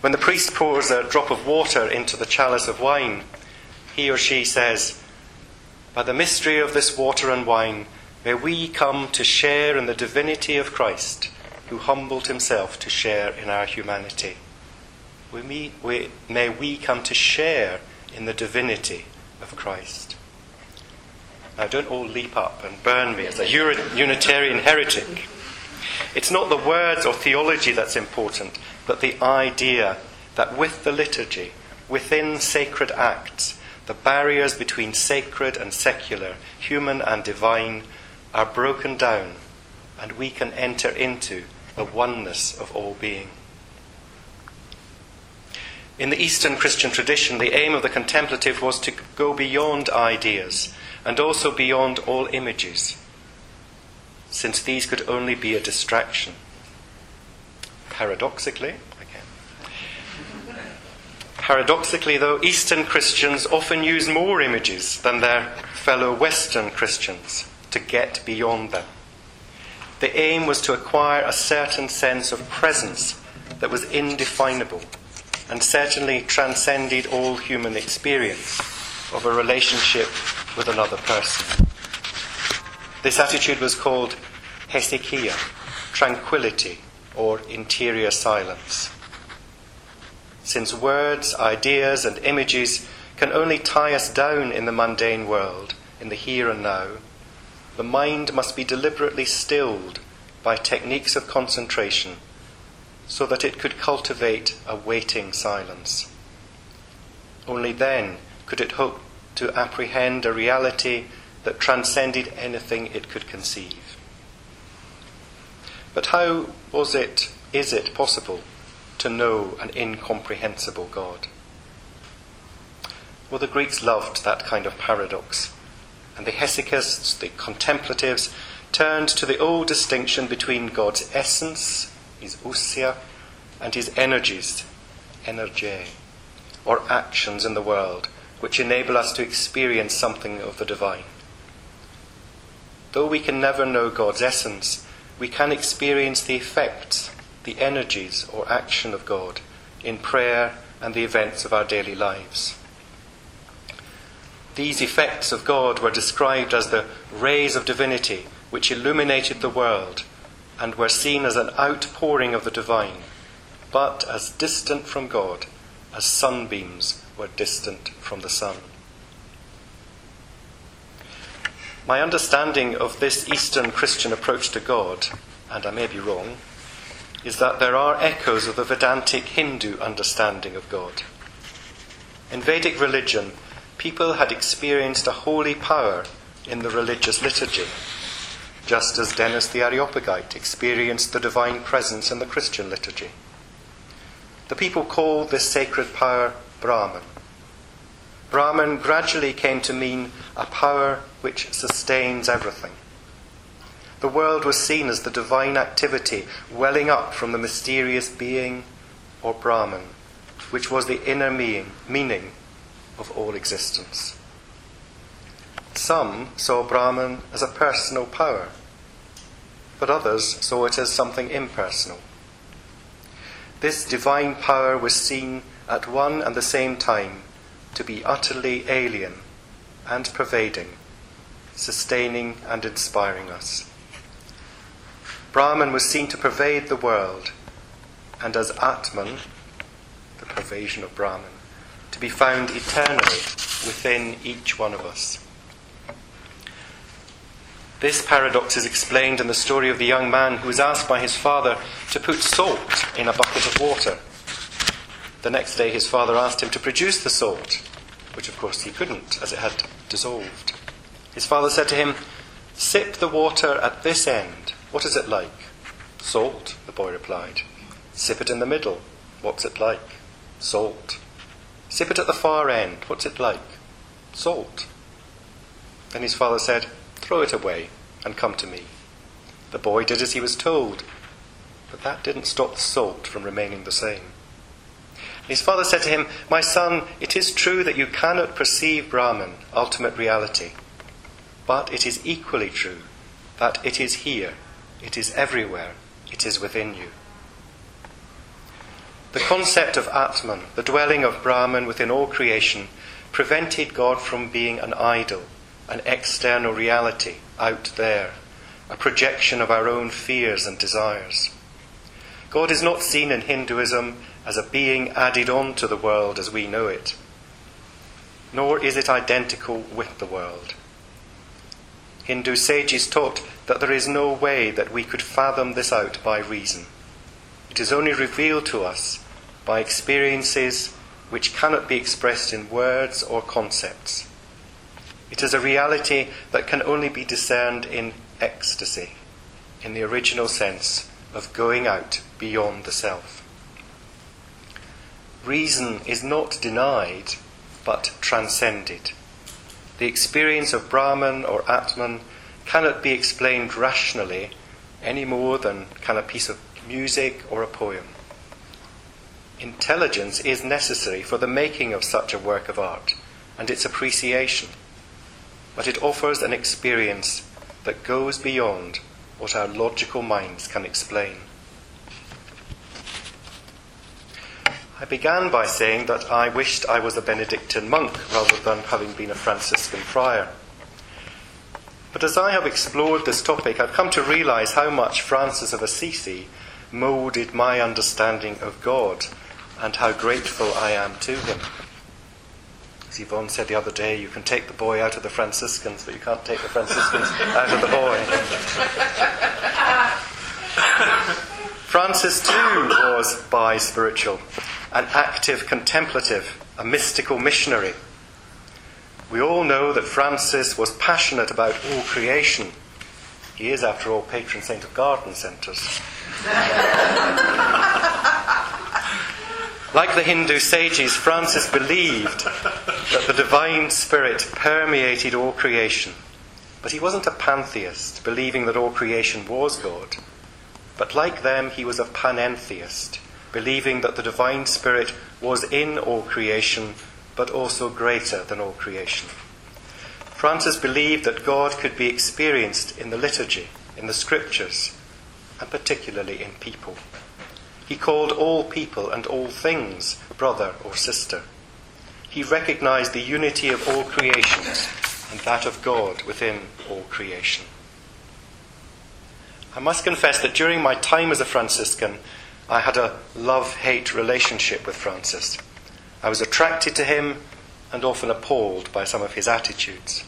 When the priest pours a drop of water into the chalice of wine, he or she says, By the mystery of this water and wine, may we come to share in the divinity of Christ, who humbled himself to share in our humanity. We, we, may we come to share in the divinity of Christ. Now, don't all leap up and burn me as a Unitarian heretic. It's not the words or theology that's important, but the idea that with the liturgy, within sacred acts, the barriers between sacred and secular, human and divine, are broken down, and we can enter into the oneness of all being. In the Eastern Christian tradition, the aim of the contemplative was to go beyond ideas and also beyond all images, since these could only be a distraction. Paradoxically, again, paradoxically, though, Eastern Christians often use more images than their fellow Western Christians to get beyond them. The aim was to acquire a certain sense of presence that was indefinable and certainly transcended all human experience of a relationship with another person. This attitude was called hesychia, tranquility, or interior silence. Since words, ideas, and images can only tie us down in the mundane world, in the here and now, the mind must be deliberately stilled by techniques of concentration so that it could cultivate a waiting silence. Only then could it hope to apprehend a reality that transcended anything it could conceive. But how was it, is it possible to know an incomprehensible God? Well, the Greeks loved that kind of paradox, and the hesychists, the contemplatives, turned to the old distinction between God's essence, his ousia, and his energies, energy, or actions in the world, which enable us to experience something of the divine. Though we can never know God's essence, we can experience the effects, the energies or action of God in prayer and the events of our daily lives. These effects of God were described as the rays of divinity which illuminated the world and were seen as an outpouring of the divine, but as distant from God as sunbeams were distant from the sun. My understanding of this Eastern Christian approach to God, and I may be wrong, is that there are echoes of the Vedantic Hindu understanding of God. In Vedic religion, people had experienced a holy power in the religious liturgy, just as Dennis the Areopagite experienced the divine presence in the Christian liturgy. The people called this sacred power Brahman. Brahman gradually came to mean a power which sustains everything. The world was seen as the divine activity welling up from the mysterious being or Brahman, which was the inner meaning, meaning of all existence. Some saw Brahman as a personal power, but others saw it as something impersonal. This divine power was seen at one and the same time to be utterly alien and pervading, sustaining and inspiring us. Brahman was seen to pervade the world, and as Atman, the pervasion of Brahman, to be found eternally within each one of us. This paradox is explained in the story of the young man who was asked by his father to put salt in a bucket of water. The next day, his father asked him to produce the salt, which of course he couldn't, as it had dissolved. His father said to him, Sip the water at this end. What is it like? Salt, the boy replied. Sip it in the middle. What's it like? Salt. Sip it at the far end. What's it like? Salt. Then his father said, Throw it away and come to me. The boy did as he was told, but that didn't stop the salt from remaining the same. His father said to him, My son, it is true that you cannot perceive Brahman, ultimate reality, but it is equally true that it is here, it is everywhere, it is within you. The concept of Atman, the dwelling of Brahman within all creation, prevented God from being an idol, an external reality out there, a projection of our own fears and desires. God is not seen in Hinduism as a being added on to the world as we know it, nor is it identical with the world. Hindu sages taught that there is no way that we could fathom this out by reason. It is only revealed to us by experiences which cannot be expressed in words or concepts. It is a reality that can only be discerned in ecstasy, in the original sense of going out beyond the self. Reason is not denied, but transcended. The experience of Brahman or Atman cannot be explained rationally any more than can a piece of music or a poem. Intelligence is necessary for the making of such a work of art and its appreciation, but it offers an experience that goes beyond what our logical minds can explain. I began by saying that I wished I was a Benedictine monk rather than having been a Franciscan friar. But as I have explored this topic, I've come to realize how much Francis of Assisi moulded my understanding of God and how grateful I am to him. As Yvonne said the other day, you can take the boy out of the Franciscans, but you can't take the Franciscans out of the boy. Francis, too, was bi spiritual, an active contemplative, a mystical missionary. We all know that Francis was passionate about all creation. He is, after all, patron saint of garden centres. Like the Hindu sages, Francis believed that the divine spirit permeated all creation. But he wasn't a pantheist, believing that all creation was God. But like them, he was a panentheist, believing that the divine spirit was in all creation, but also greater than all creation. Francis believed that God could be experienced in the liturgy, in the scriptures, and particularly in people. He called all people and all things brother or sister. He recognized the unity of all creations and that of God within all creation. I must confess that during my time as a Franciscan, I had a love hate relationship with Francis. I was attracted to him and often appalled by some of his attitudes.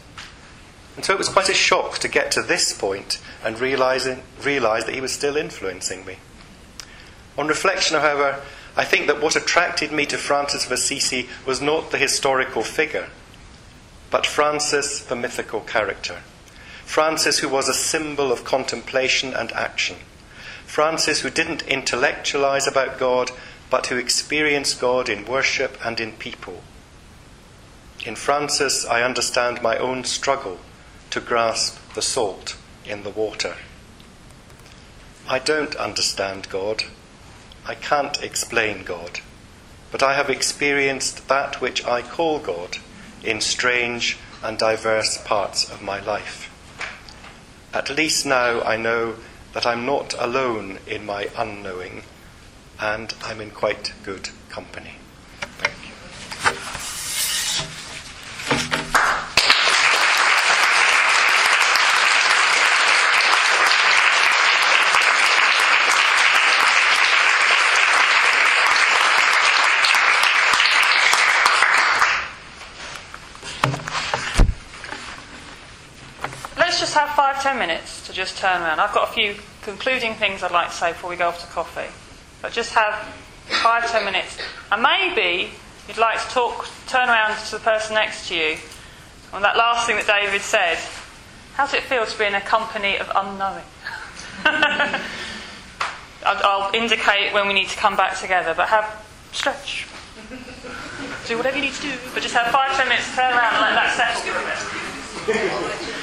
And so it was quite a shock to get to this point and realize that he was still influencing me. On reflection, however, I think that what attracted me to Francis of Assisi was not the historical figure, but Francis, the mythical character. Francis, who was a symbol of contemplation and action. Francis, who didn't intellectualize about God, but who experienced God in worship and in people. In Francis, I understand my own struggle to grasp the salt in the water. I don't understand God. I can't explain God, but I have experienced that which I call God in strange and diverse parts of my life. At least now I know that I'm not alone in my unknowing, and I'm in quite good company. Ten minutes to just turn around. I've got a few concluding things I'd like to say before we go off to coffee. But just have five, ten minutes. And maybe you'd like to talk, turn around to the person next to you on that last thing that David said. How does it feel to be in a company of unknowing? I'll indicate when we need to come back together, but have stretch. Do whatever you need to do, but just have five, ten minutes, to turn around and let that settle for a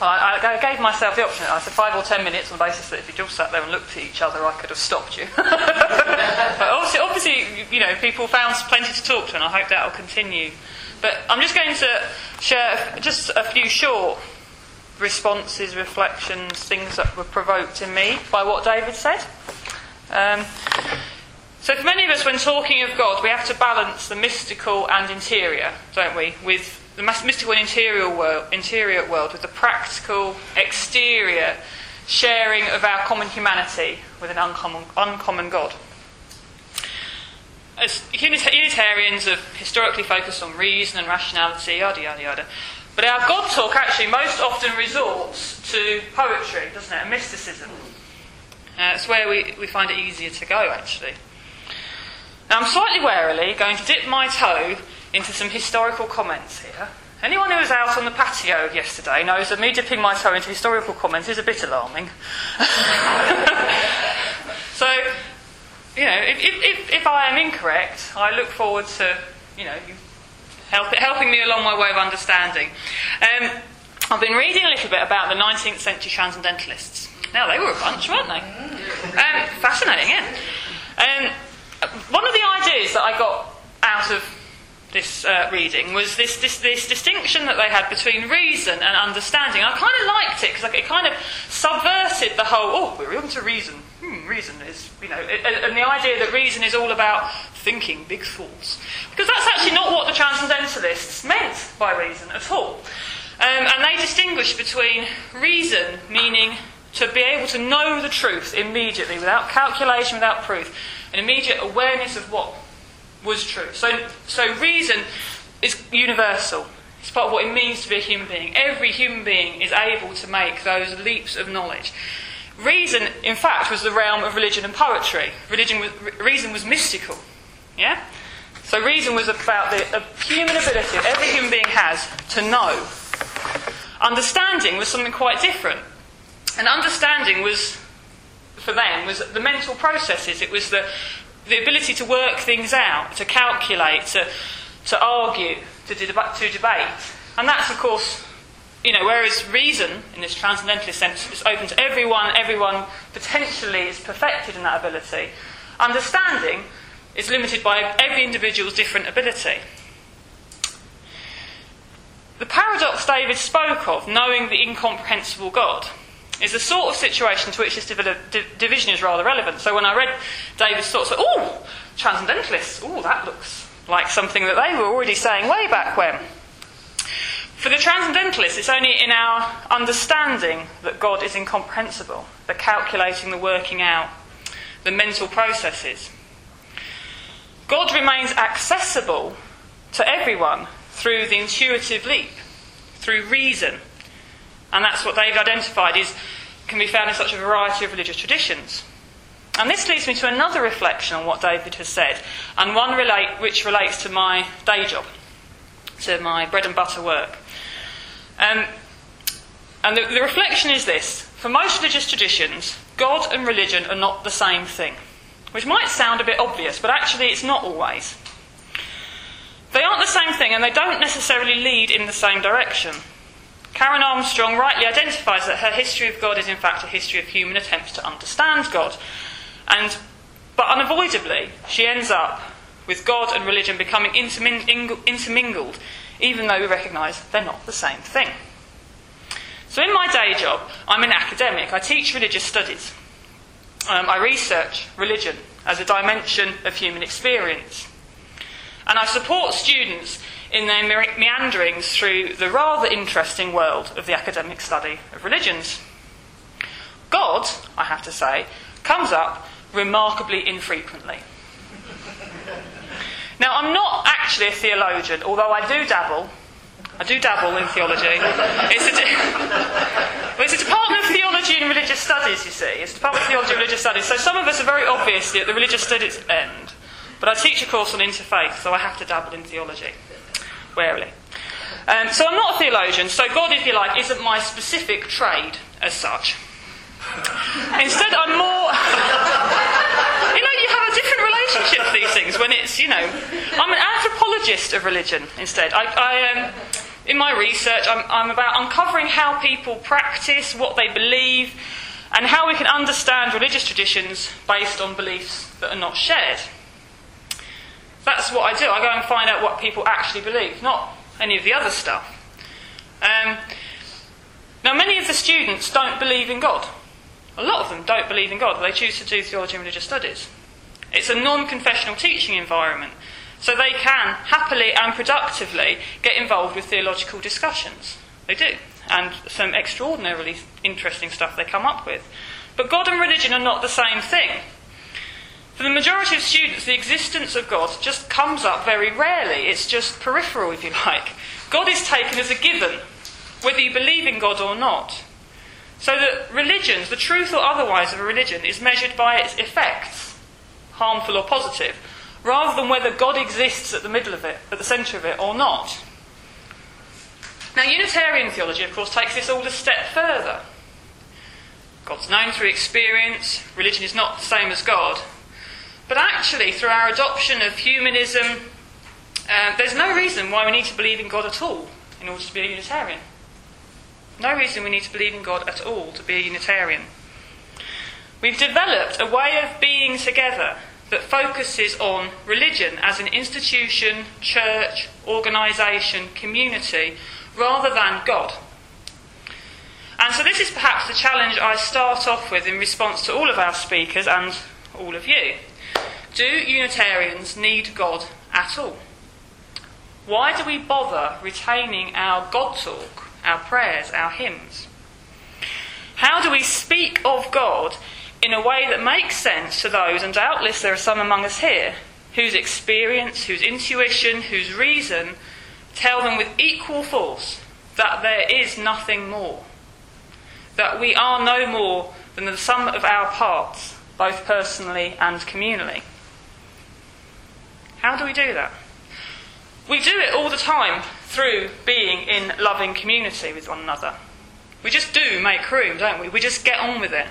Well, I, I gave myself the option. I said five or ten minutes on the basis that if you just sat there and looked at each other, I could have stopped you. but obviously, obviously, you know, people found plenty to talk to, and I hope that will continue. But I'm just going to share just a few short responses, reflections, things that were provoked in me by what David said. Um, so, for many of us, when talking of God, we have to balance the mystical and interior, don't we, with the mystical and interior world, interior world with the practical exterior sharing of our common humanity with an uncommon, uncommon God. As Unitarians have historically focused on reason and rationality, yada yada yada. But our God talk actually most often resorts to poetry, doesn't it? And mysticism. Uh, it's where we, we find it easier to go, actually. Now, I'm slightly warily going to dip my toe into some historical comments here. Anyone who was out on the patio yesterday knows that me dipping my toe into historical comments is a bit alarming. so, you know, if, if, if, I am incorrect, I look forward to, you know, help, helping me along my way of understanding. Um, I've been reading a little bit about the 19th century transcendentalists. Now, they were a bunch, weren't they? Um, fascinating, yeah. Um, one of the ideas that I got out of this uh, reading was this, this, this, distinction that they had between reason and understanding. I kind of liked it because it kind of subverted the whole, oh, we're into reason. Hmm, reason is, you know, it, and the idea that reason is all about thinking big thoughts. Because that's actually not what the transcendentalists meant by reason at all. Um, and they distinguish between reason, meaning to be able to know the truth immediately, without calculation, without proof, an immediate awareness of what was true. So, so reason is universal. It's part of what it means to be a human being. Every human being is able to make those leaps of knowledge. Reason, in fact, was the realm of religion and poetry. Religion was, reason was mystical. Yeah? So reason was about the human ability that every human being has to know. Understanding was something quite different. And understanding was, for them, was the mental processes. It was the the ability to work things out, to calculate, to, to argue, to, to debate. And that's, of course, you know, whereas reason, in this transcendentalist sense, is open to everyone, everyone potentially is perfected in that ability. Understanding is limited by every individual's different ability. The paradox David spoke of, knowing the incomprehensible God, is the sort of situation to which this division is rather relevant. So when I read David's thoughts, oh, transcendentalists, oh, that looks like something that they were already saying way back when. For the transcendentalists, it's only in our understanding that God is incomprehensible, the calculating, the working out, the mental processes. God remains accessible to everyone through the intuitive leap, through reason, and that's what they've identified is can be found in such a variety of religious traditions. And this leads me to another reflection on what David has said, and one relate, which relates to my day job, to my bread and butter work. Um, and the, the reflection is this for most religious traditions, God and religion are not the same thing, which might sound a bit obvious, but actually it's not always. They aren't the same thing, and they don't necessarily lead in the same direction. Karen Armstrong rightly identifies that her history of God is in fact a history of human attempts to understand God. And, but unavoidably, she ends up with God and religion becoming intermingled even though we recognise they're not the same thing. So, in my day job, I'm an academic. I teach religious studies. Um, I research religion as a dimension of human experience. And I support students in their meanderings through the rather interesting world of the academic study of religions. God, I have to say, comes up remarkably infrequently. Now, I'm not actually a theologian, although I do dabble. I do dabble in theology. It's a, well, it's a Department of Theology and Religious Studies, you see. It's a Department of Theology and Religious Studies. So some of us are very obviously at the religious studies end. But I teach a course on interfaith, so I have to dabble in theology, warily. Um, so I'm not a theologian, so God, if you like, isn't my specific trade as such. Instead, I'm more. you know, you have a different relationship to these things when it's, you know. I'm an anthropologist of religion instead. I, I um, in my research, I'm, I'm about uncovering how people practice, what they believe, and how we can understand religious traditions based on beliefs that are not shared. That's what I do. I go and find out what people actually believe, not any of the other stuff. Um, now, many of the students don't believe in God. A lot of them don't believe in God, they choose to do theology and religious studies. It's a non confessional teaching environment, so they can happily and productively get involved with theological discussions. They do, and some extraordinarily interesting stuff they come up with. But God and religion are not the same thing. For the majority of students, the existence of God just comes up very rarely. It's just peripheral, if you like. God is taken as a given, whether you believe in God or not. So that religions, the truth or otherwise of a religion, is measured by its effects, harmful or positive, rather than whether God exists at the middle of it, at the centre of it, or not. Now, Unitarian theology, of course, takes this all a step further. God's known through experience, religion is not the same as God. But actually, through our adoption of humanism, uh, there's no reason why we need to believe in God at all in order to be a Unitarian. No reason we need to believe in God at all to be a Unitarian. We've developed a way of being together that focuses on religion as an institution, church, organisation, community, rather than God. And so, this is perhaps the challenge I start off with in response to all of our speakers and all of you. Do Unitarians need God at all? Why do we bother retaining our God talk our prayers, our hymns? How do we speak of God in a way that makes sense to those, and doubtless there are some among us here, whose experience, whose intuition, whose reason tell them with equal force that there is nothing more? That we are no more than the sum of our parts, both personally and communally. How do we do that? We do it all the time through being in loving community with one another. We just do make room, don't we? We just get on with it.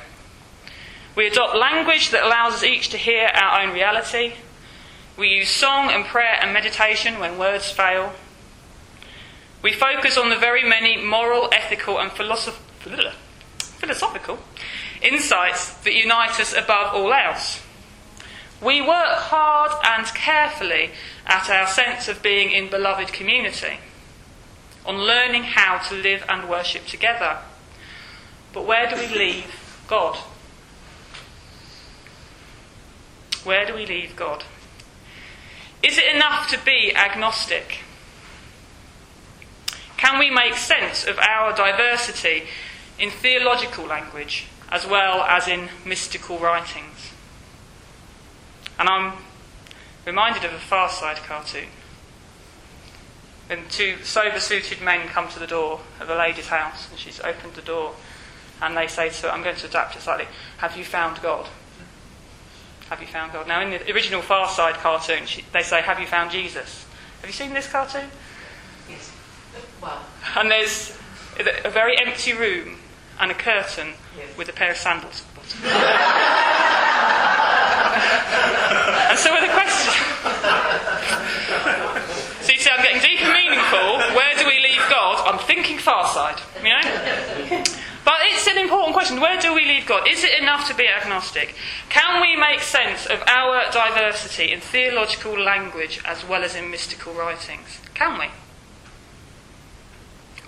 We adopt language that allows us each to hear our own reality. We use song and prayer and meditation when words fail. We focus on the very many moral, ethical, and philosoph- philosophical insights that unite us above all else. We work hard and carefully at our sense of being in beloved community on learning how to live and worship together. But where do we leave God? Where do we leave God? Is it enough to be agnostic? Can we make sense of our diversity in theological language as well as in mystical writings? And I'm reminded of a Far Side cartoon when two sober suited men come to the door of a lady's house and she's opened the door and they say to her, I'm going to adapt it slightly, Have you found God? Have you found God? Now, in the original Far Side cartoon, she, they say, Have you found Jesus? Have you seen this cartoon? Yes. Wow. And there's a very empty room and a curtain yes. with a pair of sandals at the bottom. and so, with a question. So you see, I'm getting deep and meaningful. Where do we leave God? I'm thinking far side, you know? But it's an important question. Where do we leave God? Is it enough to be agnostic? Can we make sense of our diversity in theological language as well as in mystical writings? Can we?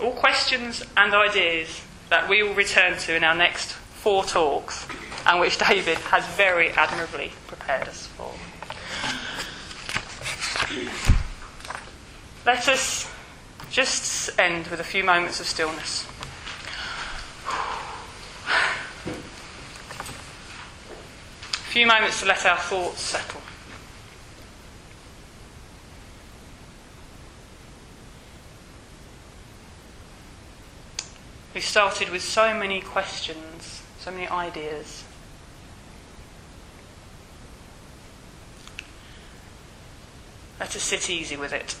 All questions and ideas that we will return to in our next four talks, and which David has very admirably prepared us for. Let us just end with a few moments of stillness. A few moments to let our thoughts settle. We started with so many questions, so many ideas. Us sit easy with it.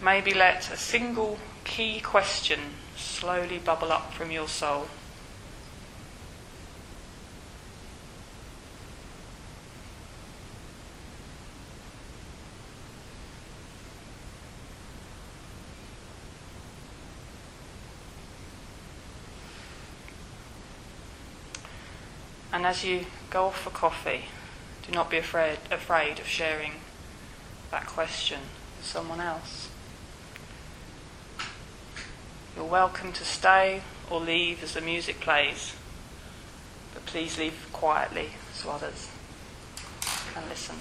Maybe let a single key question slowly bubble up from your soul. And as you go off for coffee, do not be afraid, afraid of sharing that question with someone else. You're welcome to stay or leave as the music plays, but please leave quietly so others can listen.